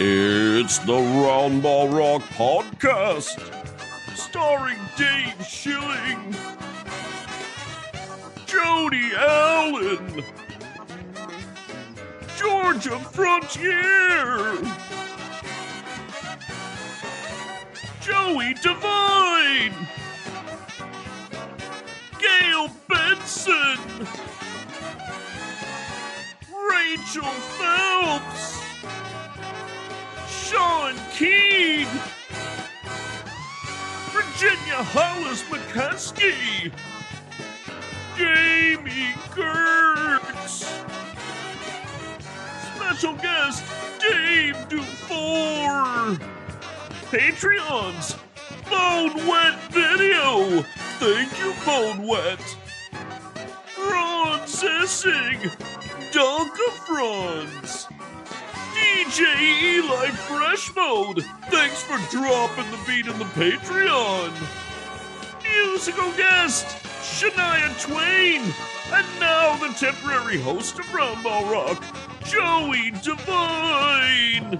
It's the Roundball Rock Podcast, starring Dave Schilling, Jody Allen, Georgia Frontier, Joey Devine, Gail Benson, Rachel Phelps. Sean Keane, Virginia Hollis McCuskey, Jamie Gertz, special guest Dave Dufour, Patreons, Bone Wet Video, thank you Bone Wet, Ron Sissing, Donka Franz. DJ Eli Fresh Mode, thanks for dropping the beat in the Patreon. Musical guest, Shania Twain. And now the temporary host of Roundball Rock, Joey Devine.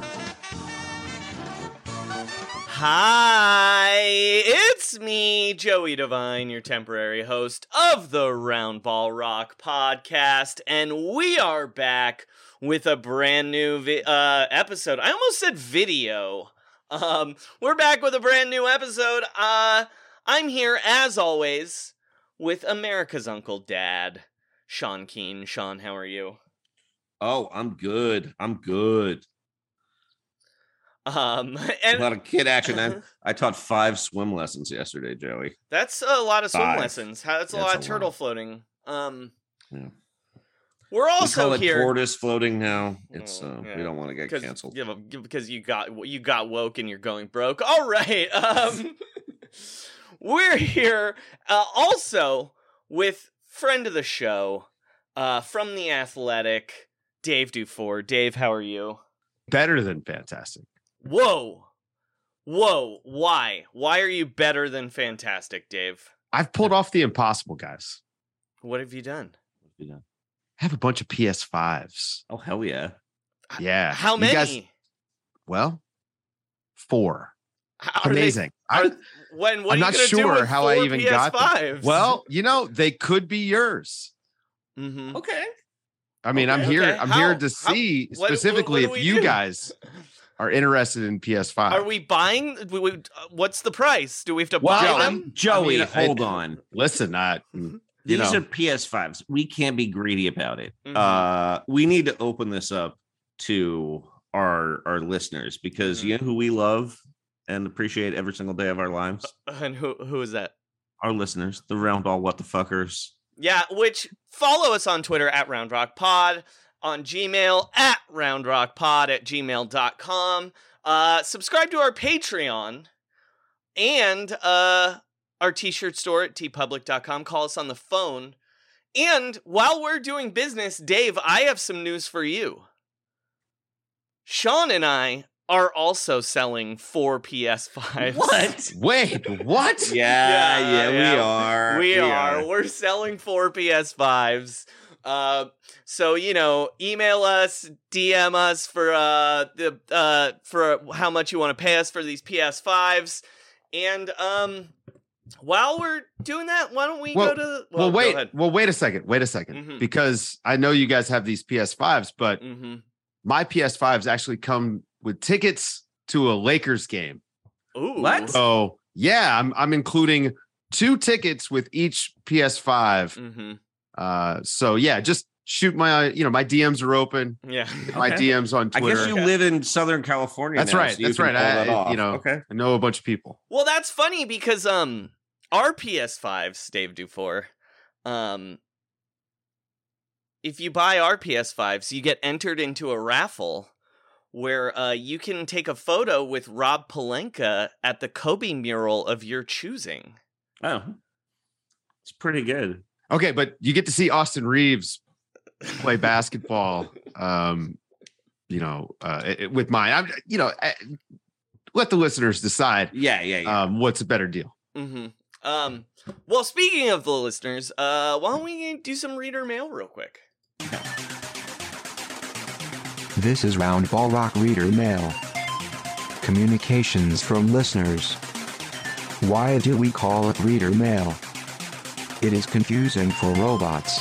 Hi, it's me, Joey Devine, your temporary host of the Roundball Rock podcast, and we are back with a brand new vi- uh, episode. I almost said video. Um, we're back with a brand new episode. Uh, I'm here as always with America's Uncle Dad, Sean Keane. Sean, how are you? Oh, I'm good. I'm good. Um, and- A lot of kid action. I, I taught five swim lessons yesterday, Joey. that's a lot of swim Five. lessons. That's a That's lot of turtle lot. floating. Um, Yeah. We're we also it here. tortoise floating now. It's Oh, uh, yeah. we don't want to get canceled. yeah, because you got you got woke and you're going broke. All right. Um, we're here uh, also with friend of the show uh, from the Athletic, Dave Dufour. Dave, how are you? better than fantastic. Whoa, whoa! Why? Why are you better than fantastic, Dave? I've pulled off the impossible, guys. What have you done? You know. I have a bunch of PS5s. Oh hell yeah! Yeah. How You many? guys- well, four. Are they- Amazing. are- I'm, when what I'm not sure how I four even got them. Well, you know, they could be yours. Mhm. Okay. I mean, I'm here. okay. I'm How- here to how- see what- what- specifically what do if you do? guys are interested in PS5. Are we buying? We, we, uh, what's the price? Do we have to Well, buy Joey, them? Joey, I mean, I- hold on. Listen, I, Mm-hmm. you These know. are PS5s. We can't be greedy about it. Mhm. Uh, we need to open this up to our our listeners because Mm-hmm. you know who we love and appreciate every single day of our lives. And who who is that? Our listeners, the round all what the fuckers. Yeah, which follow us on Twitter at Round Rock Pod, on Gmail at roundrockpod at gmail.com. Uh, subscribe to our Patreon and uh, our t-shirt store at tpublic.com. Call us on the phone. And while we're doing business, Dave, I have some news for you. Sean and I are also selling four PS5s. What? Wait, what? Yeah, Yeah, yeah, yeah. we are. We, are. We're selling four PS5s. Uh, so you know, email us, DM us for uh the uh for how much you want to pay us for these PS5s, and um, while we're doing that, why don't we Well- go to? Well, go wait. Well, wait a second. Wait a 2nd Mhm. because I know you guys have these PS5s, but Mm-hmm. my PS5s actually come with tickets to a Lakers game. Ooh, What? So yeah, I'm I'm including two tickets with each PS5. Mm-hmm. Uh, so yeah, just shoot my you know my DMs are open. Yeah. My Okay. DMs on Twitter. I guess you live in Southern California. That's now, right, so that's right. I- that you know, okay. I know a bunch of people. Well, that's funny because um our PS5s, Dave Dufour, um if you buy our PS5s, you get entered into a raffle where uh you can take a photo with Rob Pelinka at the Kobe mural of your choosing. Oh, it's pretty good. Okay, but you get to see Austin Reaves play basketball. Um, you know, uh, it- it- with mine. I'm, you know, I- let the listeners decide. Yeah, yeah, yeah. Um, what's a better deal? Mm-hmm. Um well, speaking of the listeners, uh why don't we do some reader mail real quick? This is Roundball Rock Reader Mail. Communications from listeners. Why do we call it Reader Mail? It is confusing for robots.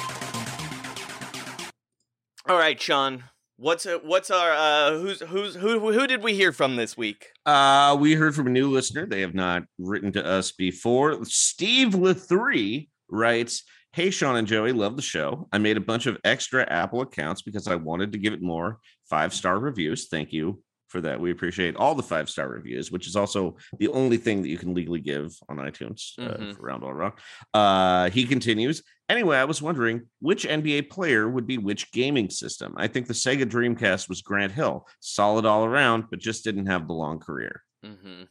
All right, Sean. What's what's our uh who's who's who who did we hear from this week? Uh, we heard from a new listener. They have not written to us before. Steve Lethree writes, Hey, Sean and Joey, love the show. I made a bunch of extra Apple accounts because I wanted to give it more five star reviews. Thank you for that. We appreciate all the five star reviews, which is also the only thing that you can legally give on iTunes uh, Mhm. for Round All Rock. Uh, he continues, Anyway, I was wondering which NBA player would be which gaming system. I think the Sega Dreamcast was Grant Hill, solid all around, but just didn't have the long career. Mm-hmm.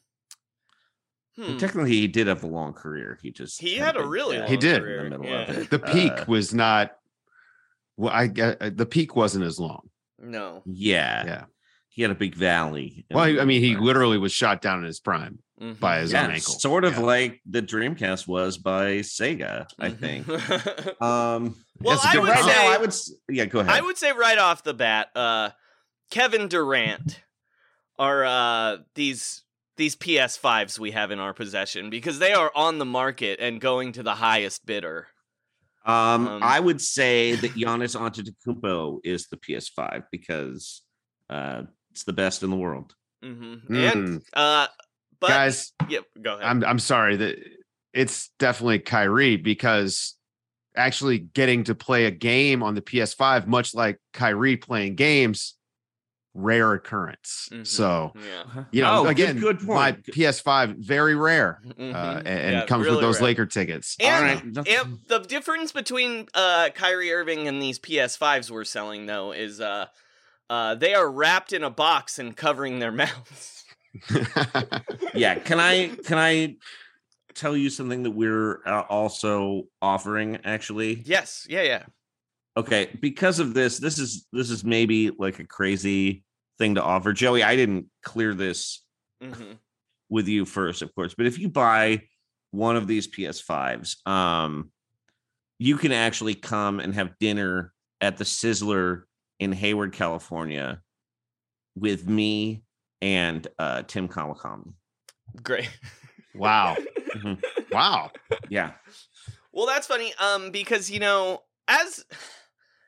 Hmm. Technically, he did have a long career. He just He had a really gap He long did. in the middle yeah. of it. The peak Uh, was not. Well, I get uh, the peak wasn't as long. No. yeah, Yeah. He had a big valley. Well, I mean, he middle literally was shot down in his prime Mhm. by his yeah, own ankle. sort of Yeah. like the Dreamcast was by Sega. I Mhm. think. Um, well, That's a I good would right say now, I would. s- Yeah, go ahead. I would say right off the bat, uh, Kevin Durant are uh, these these PS5s we have in our possession because they are on the market and going to the highest bidder. Um, Um, I would say that Giannis Antetokounmpo is the PS5 because uh, it's the best in the world. hmm Mm. And uh, but Guys, yep, go ahead. I'm I'm sorry that it's definitely Kyrie because actually getting to play a game on the PS5, much like Kyrie playing games, rare occurrence. Mhm. So yeah. you know, Oh, good- again, good my point. PS5 very rare, uh, Mhm. and, and Yeah, comes really with those rare. Laker tickets. And All right. if the difference between uh, Kyrie Irving and these PS5s we're selling, though, is uh, uh, they are wrapped in a box and covering their mouths. yeah can i can i tell you something that we're uh, also offering actually Yes, yeah, yeah. okay because of this this is this is maybe like a crazy thing to offer joey i didn't clear this hmm with you first of course but if you buy one of these ps5s um you can actually come and have dinner at the sizzler in hayward california with me and uh tim kawakami Great. wow, Mhm. wow. yeah Well, that's funny. Um, because you know, as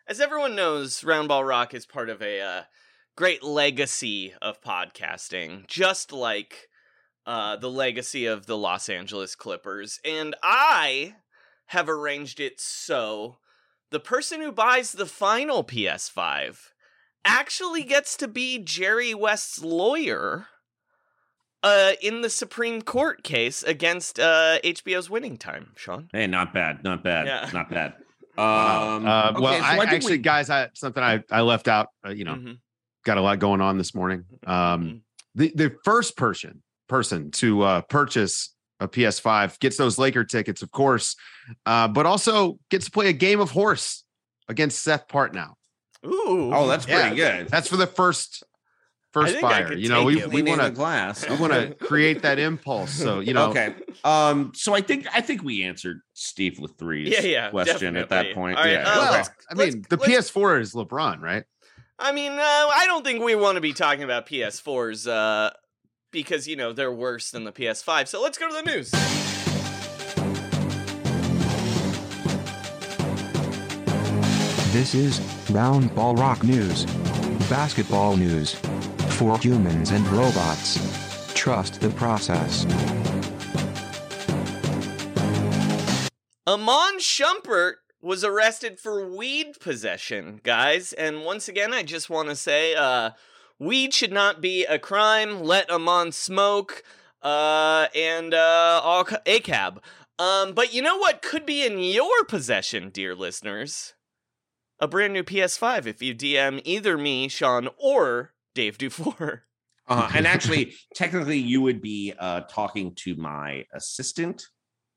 as everyone knows, Roundball Rock is part of a uh, great legacy of podcasting, just like uh, the legacy of the Los Angeles Clippers. And I have arranged it so the person who buys the final PS5 actually gets to be Jerry West's lawyer uh, in the Supreme Court case against uh, HBO's Winning Time, Sean. Hey, not bad, not bad, Yeah. not bad. Um, Uh, well, so I, actually, we- guys, I something I I left out. Uh, you know, Mhm. got a lot going on this morning. Um, Mhm. the the first person person to uh, purchase a PS5 gets those Laker tickets, of course, uh, but also gets to play a game of horse against Seth Partnow. Ooh. Oh, that's Yeah. pretty good. That's for the first first buyer. You know, we, it. we want the to glass. we want to create that impulse. So you know, okay. Um. So I think I think we answered Steve with three's Yeah, yeah, question at that point. All right, yeah. uh, well, let's- I mean, the PS4 is LeBron, right? I mean, uh, I don't think we want to be talking about PS4s uh, because, you know, they're worse than the PS5. So let's go to the news. This is Round Ball Rock News. Basketball news. For humans and robots. Trust the process. Iman Shumpert was arrested for weed possession, guys. And once again, I just want to say uh, weed should not be a crime. Let Iman smoke uh, and uh, all ca- ACAB. Um, but you know what could be in your possession, dear listeners? A brand new PS5 if you DM either me, Sean, or Dave Dufour. Uh, and actually, technically, you would be uh, talking to my assistant.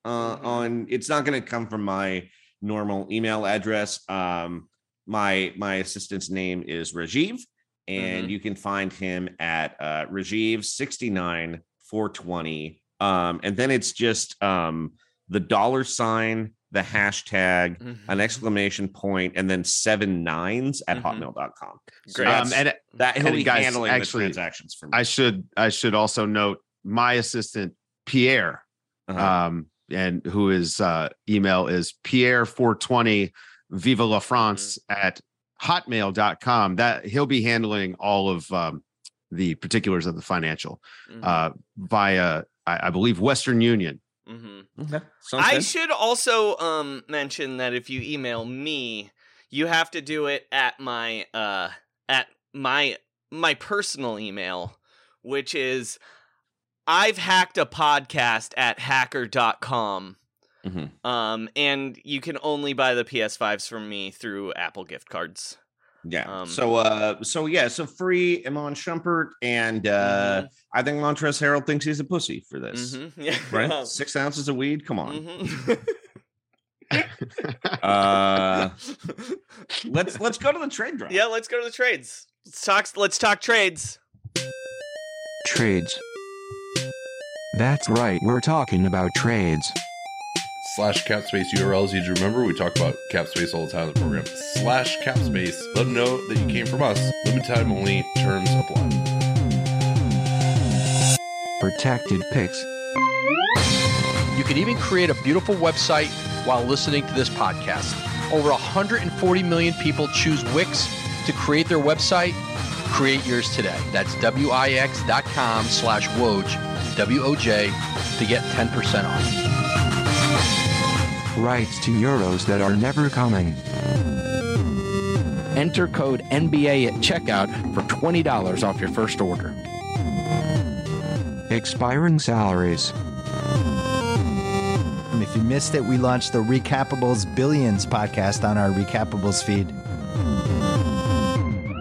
Uh, Mhm. On it's not going to come from my normal email address. Um, my my assistant's name is Rajiv, and Mhm. you can find him at uh, Rajiv sixty nine four twenty. Um, and then it's just um, the dollar sign, the hashtag, an exclamation point, and then seven nines at Mhm. hotmail.com. So Great. Um, and that he'll and be guys, handling actually, the transactions for me. I should I should also note my assistant Pierre, Uh-huh. um, and who his uh, email is Pierre420 Viva la France at hotmail.com. That he'll be handling all of um, the particulars of the financial Mhm. uh, via I, I believe Western Union. Mhm. Okay. I good. should also um mention that if you email me, you have to do it at my uh at my my personal email, which is I've hacked a podcast at hacker.com. Mhm. Um and you can only buy the PS5s from me through Apple gift cards. Yeah. Um, so uh so yeah, so free Iman Shumpert and uh I think Montrezl Harrell thinks he's a pussy for this. Mhm. Yeah. Right? Six ounces of weed. Come on. Mhm. Uh let's let's go to the trade drive. yeah, let's go to the trades. Let's talk let's talk trades. Trades. That's right, we're talking about trades. Slash capspace URLs. You remember we talk about capspace all the time in the program. Slash capspace. Let them know that you came from us. Limited time only. Terms apply. Protected picks. You can even create a beautiful website while listening to this podcast. Over 140 million people choose Wix to create their website. Create yours today. That's Wix.com slash Woj, W-O-J, to get 10% off. Rights to euros that are never coming. Enter code NBA at checkout for $20 off your first order. Expiring salaries. If you missed it, we launched the Recapables Billions podcast on our Recapables feed.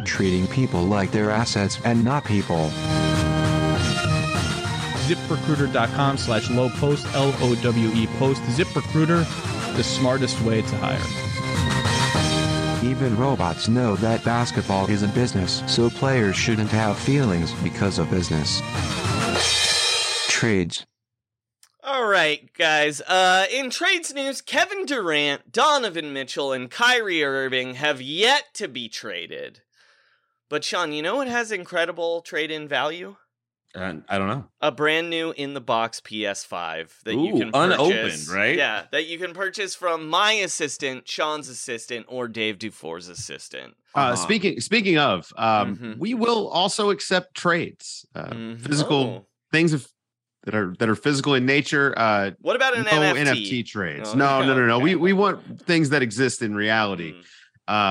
Treating people like they're assets and not people. ZipRecruiter.com slash low post, L O W E post. ZipRecruiter, the smartest way to hire. Even robots know that basketball is a business, so players shouldn't have feelings because of business. Trades. All right, guys. Uh, in trades news, Kevin Durant, Donovan Mitchell, and Kyrie Irving have yet to be traded. But Sean, you know what has incredible trade-in value? Uh, I don't know. A brand new in the box PS5 that you can purchase. unopened, right? Yeah, that you can purchase from my assistant, Sean's assistant, or Dave Dufour's assistant. Uh, Uh-huh. Speaking speaking of, um, Mhm. we will also accept trades, uh, Mhm. physical Oh. things of, that are that are physical in nature. Uh, What about an no NFT? NFT trades. Oh, no, no, no, no. okay. We we want things that exist in reality. Mm.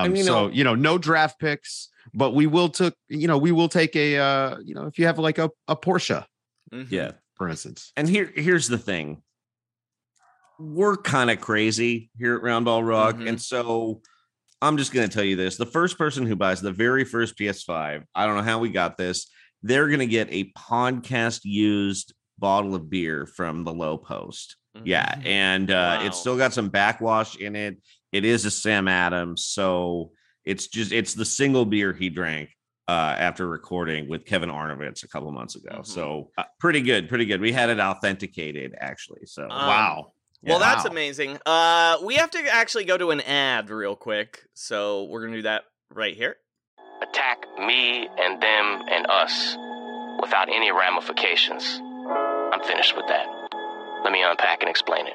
Um, mean, so uh, you know, no draft picks, but we will took you know we will take a uh, you know if you have like a a Porsche, Mhm. Yeah. for instance. And here here's the thing. We're kind of crazy here at Roundball Rock. Mhm. And so I'm just gonna tell you this. The first person who buys the very first PS5, I don't know how we got this, they're going to get a podcast used bottle of beer from the Low Post. Yeah, and uh, Wow. it's still got some backwash in it. It is a Sam Adams, so it's just it's the single beer he drank uh, after recording with Kevin Arnovitz a couple months ago. So uh, pretty good, pretty good. We had it authenticated actually. So Um, wow. Well, Yeah. that's amazing. Uh, we have to actually go to an ad real quick, so we're gonna do that right here. Attack me and them and us without any ramifications. I'm finished with that. Let me unpack and explain it.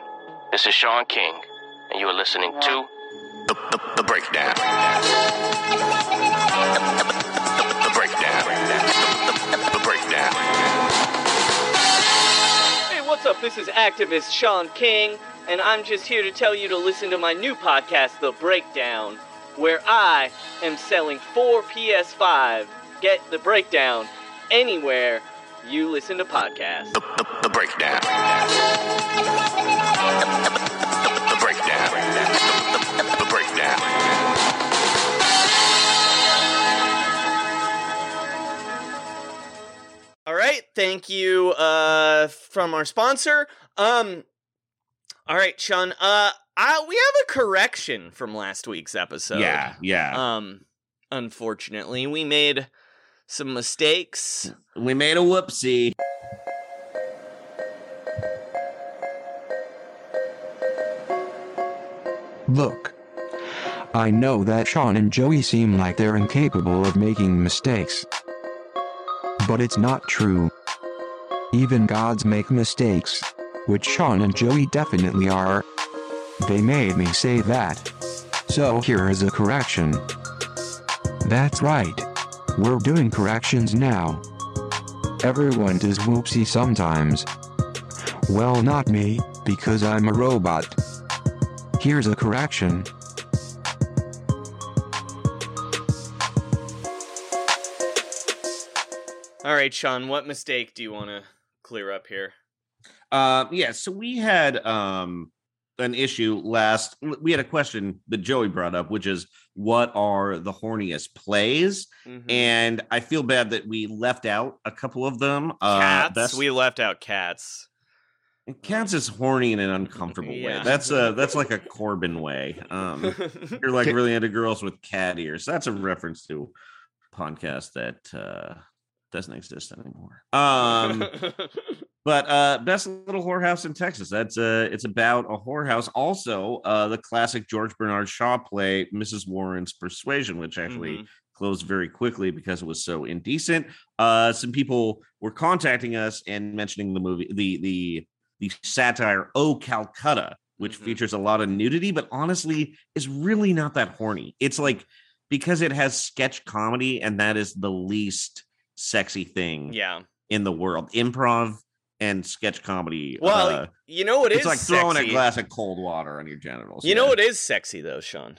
This is Sean King, and you are listening to The, the, the Breakdown. The, the Breakdown. The. Hey, what's up? This is activist Sean King, and I'm just here to tell you to listen to my new podcast, The Breakdown, where I am selling four PS5. Get the breakdown anywhere you listen to podcasts. The Breakdown. Thank you uh from our sponsor. Um All right, Sean, uh I, we have a correction from last week's episode. Yeah, yeah. Um unfortunately, we made some mistakes. We made a whoopsie. Look. I know that Sean and Joey seem like they're incapable of making mistakes. But it's not true. Even gods make mistakes. Which Sean and Joey definitely are. They made me say that. So here is a correction. That's right. We're doing corrections now. Everyone does whoopsie sometimes. Well, not me, because I'm a robot. Here's a correction. All right, Sean, what mistake do you want to clear up here? Um, yeah, so we had um an issue last. We had a question that Joey brought up, which is what are the horniest plays? Mhm. And I feel bad that we left out a couple of them. Uh, Cats? best- We left out cats. And Cats is horny in an uncomfortable Yeah. way. That's a that's like a Corbin way. Um, you're like really into girls with cat ears. That's a reference to a podcast that uh, doesn't exist anymore. Um, but uh, best little whorehouse in Texas. That's uh, it's about a whorehouse. Also, uh, the classic George Bernard Shaw play, Mrs. Warren's Persuasion, which actually Mhm. closed very quickly because it was so indecent. Uh, some people were contacting us and mentioning the movie, the the the satire "Oh Calcutta," which Mm-hmm. features a lot of nudity, but honestly is really not that horny. It's like because it has sketch comedy, and that is the least sexy thing yeah. in the world. Improv and sketch comedy. Well, uh, you know what it's is like throwing sexy? a glass of cold water on your genitals. You know what is sexy though, Sean?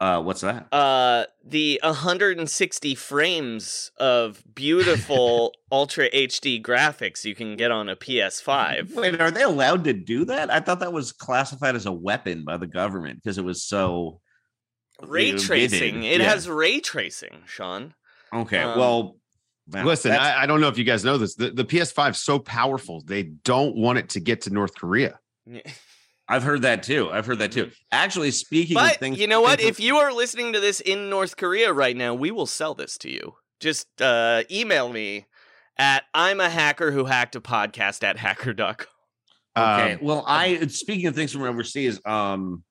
Uh, what's that? Uh, the 160 frames of beautiful Ultra HD graphics you can get on a PS5. Wait, are they allowed to do that? I thought that was classified as a weapon by the government because it was so Ray tracing. It Yeah. has ray tracing, Sean. Okay, um, well, wow, Listen, I, I don't know if you guys know this. The, the PS5 is so powerful, they don't want it to get to North Korea. I've heard that too. I've heard that too. Actually, speaking of But things, you know what? If you are listening to this in North Korea right now, we will sell this to you. Just uh, email me at I'm a hacker who hacked a podcast at hacker.com. Okay. Um, well, I speaking of things from overseas, um,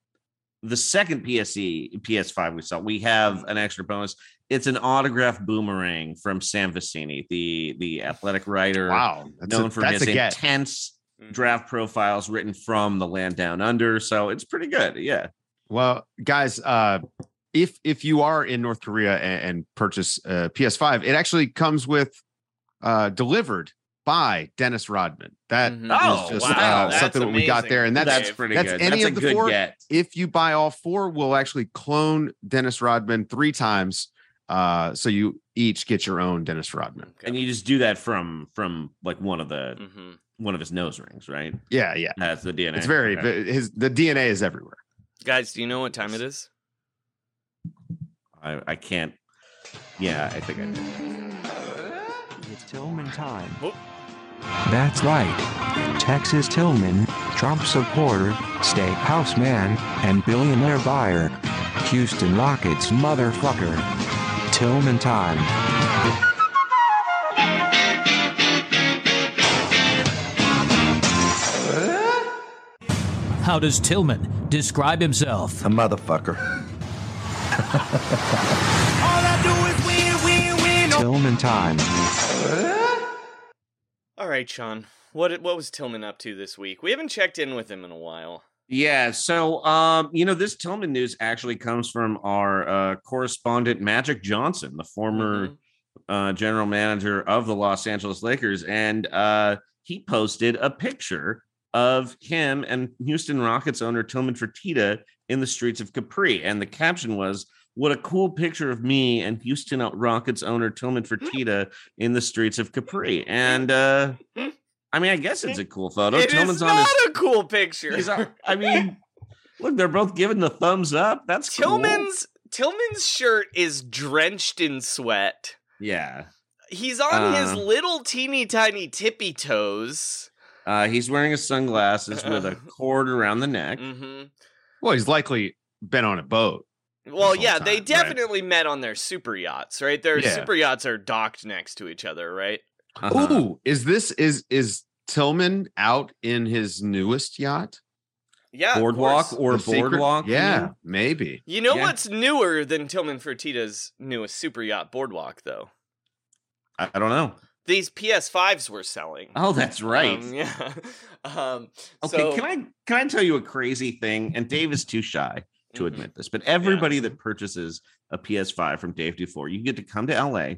the second PSE PS5 we saw, we have an extra bonus. It's an autograph boomerang from Sam Vecenie, the the athletic writer, Wow, that's a- known for that's his intense Mm-hmm. draft profiles written from the land down under. So it's pretty good. Yeah. Well, guys, uh, if if you are in North Korea and, and purchase a PS5, it actually comes with uh, delivered by Dennis Rodman. That is Mhm. Oh, just wow. uh, That's something that we got there, and that's That's pretty that's good. any That's of a the good four. get. If you buy all four, we'll actually clone Dennis Rodman three times. Uh, so you each get your own Dennis Rodman. And you just do that from from like one of the Mhm. one of his nose rings, right? Yeah, yeah. That's the DNA. It's very Okay. his the DNA is everywhere. Guys, do you know what time it is? I, I can't. Yeah, I think I do. It's Tillman time. That's right. Texas Tillman, Trump supporter, steakhouse man, and billionaire buyer. Houston Rockets motherfucker. Tillman time. How does Tillman describe himself? A motherfucker. Tillman time. All right, Sean. What what was Tillman up to this week? We haven't checked in with him in a while. Yeah, so um, you know, this Tillman news actually comes from our uh, correspondent Magic Johnson, the former uh, general manager of the Los Angeles Lakers, and uh, he posted a picture of him and Houston Rockets owner Tillman Fertitta in the streets of Capri, and the caption was. What a cool picture of me and Houston Rockets owner Tillman Fertitta in the streets of Capri. And uh I mean, I guess it's a cool photo. It is Tillman's not on his a cool picture. He's on- I mean, look, they're both giving the thumbs up. That's cool. Tillman's Tillman's shirt is drenched in sweat. Yeah. He's on his Uh. little teeny tiny tippy toes. Uh, he's wearing his sunglasses with a cord around the neck. hmm Well, he's likely been on a boat. Well, yeah, time, they right. definitely met on their super yachts, right? Their Yeah. super yachts are docked next to each other, right? Uh-huh. Ooh, is this is is Tillman out in his newest yacht? Yeah, Boardwalk or The boardwalk? you Yeah, mean? maybe. You know Yeah. what's newer than Tillman Fertitta's newest super yacht Boardwalk, though? I, I don't know. These PS5s were selling. Oh, that's right. Um, yeah. um, okay, so- can I can I tell you a crazy thing? And Dave is too shy to Mhm. admit this, but everybody that purchases a PS5 from Dave Dufour, you get to come to LA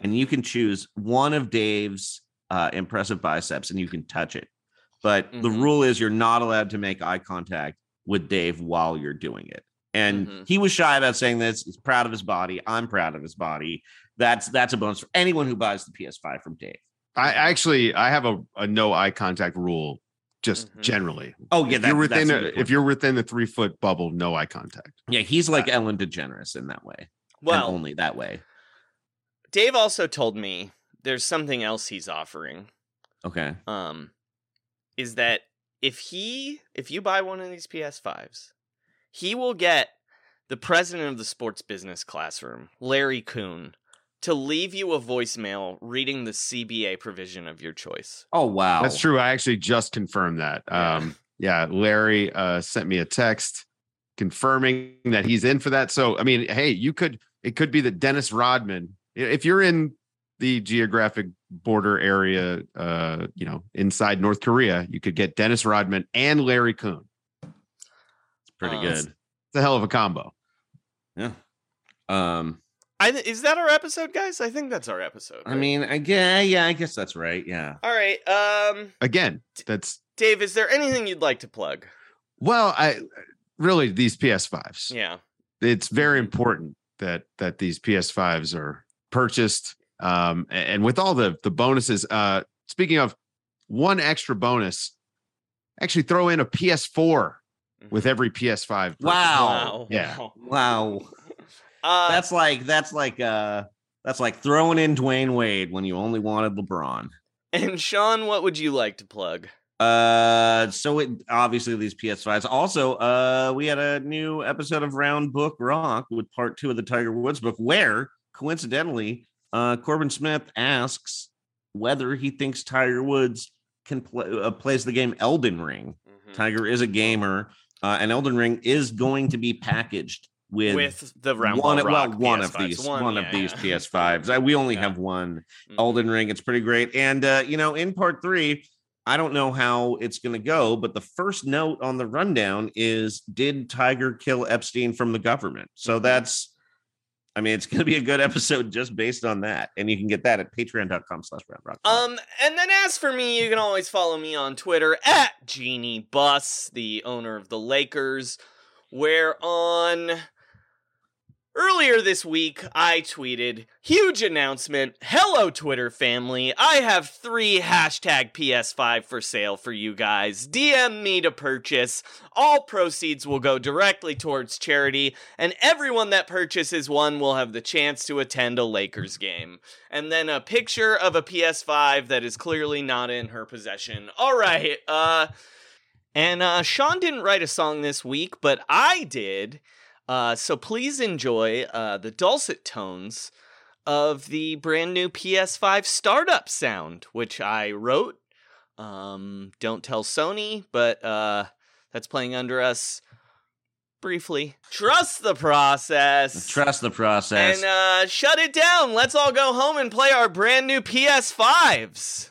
and you can choose one of Dave's uh, impressive biceps and you can touch it. But the Mhm. rule is you're not allowed to make eye contact with Dave while you're doing it. And Mhm. he was shy about saying this. He's proud of his body. I'm proud of his body. That's that's a bonus for anyone who buys the PS5 from Dave. I actually I have a, a no eye contact rule just Mhm. generally. Oh yeah, if that, you're within that's a a, if you're within the three foot bubble, no eye contact. yeah, he's like Ellen DeGeneres in that way. well, and only that way. Dave also told me there's something else he's offering. Okay. Um, is that if he if you buy one of these PS5s, he will get the president of the sports business classroom, Larry Coon, to leave you a voicemail reading the CBA provision of your choice. Oh wow, That's true. I actually just confirmed that. Yeah. Um, yeah, Larry uh, sent me a text confirming that he's in for that. So, I mean, hey, you could it could be that Dennis Rodman, i- if you're in the geographic border area, uh, you know, inside North Korea, you could get Dennis Rodman and Larry Coon. It's pretty Uh, good. It's a hell of a combo. Yeah. Um. I th- is that our episode, guys? I think that's our episode. I mean, I guess. Yeah, I guess that's right. Yeah. all right. Um, Again, that's Dave, is there anything you'd like to plug? well, I really these PS5s. Yeah. it's very important that that these PS5s are purchased. Um, and with all the the bonuses, uh, speaking of one extra bonus, actually throw in a PS4 with every PS5. purchase. Wow. Yeah. Wow. Wow. Uh, That's like that's like uh that's like throwing in Dwyane Wade when you only wanted LeBron. and Sean, what would you like to plug? Uh, so it obviously these PS5s. Also, uh, we had a new episode of Round Book Rock with part two of the Tiger Woods book, where coincidentally, uh, Corbin Smith asks whether he thinks Tiger Woods can play uh, plays the game Elden Ring. Mm-hmm. Tiger is a gamer, uh, and Elden Ring is going to be packaged with, With the Round one, well, one of PS5s. these, One, one, yeah, of these yeah. PS5s. Uh, we only Yeah. have one Mhm. Elden Ring. It's pretty great. And uh, you know, in part three, I don't know how it's going to go, but the first note on the rundown is: Did Tiger kill Epstein from the government? So that's, I mean, it's going to be a good episode just based on that, and you can get that at Patreon.com/slash Round Rock. Um, and then as for me, you can always follow me on Twitter at Jeanie Buss, the owner of the Lakers, where on Earlier this week, I tweeted, huge announcement. Hello, Twitter family. I have three hashtag PS5 for sale for you guys. DM me to purchase. All proceeds will go directly towards charity, and everyone that purchases one will have the chance to attend a Lakers game. And then a picture of a PS5 that is clearly not in her possession. All right, uh, and uh, Sean didn't write a song this week, but I did. Uh, so please enjoy uh, the dulcet tones of the brand new PS5 startup sound, which I wrote. Um, don't tell Sony, but uh, that's playing under us briefly. Trust the process. Trust the process. And uh, shut it down. Let's all go home and play our brand new PS5s.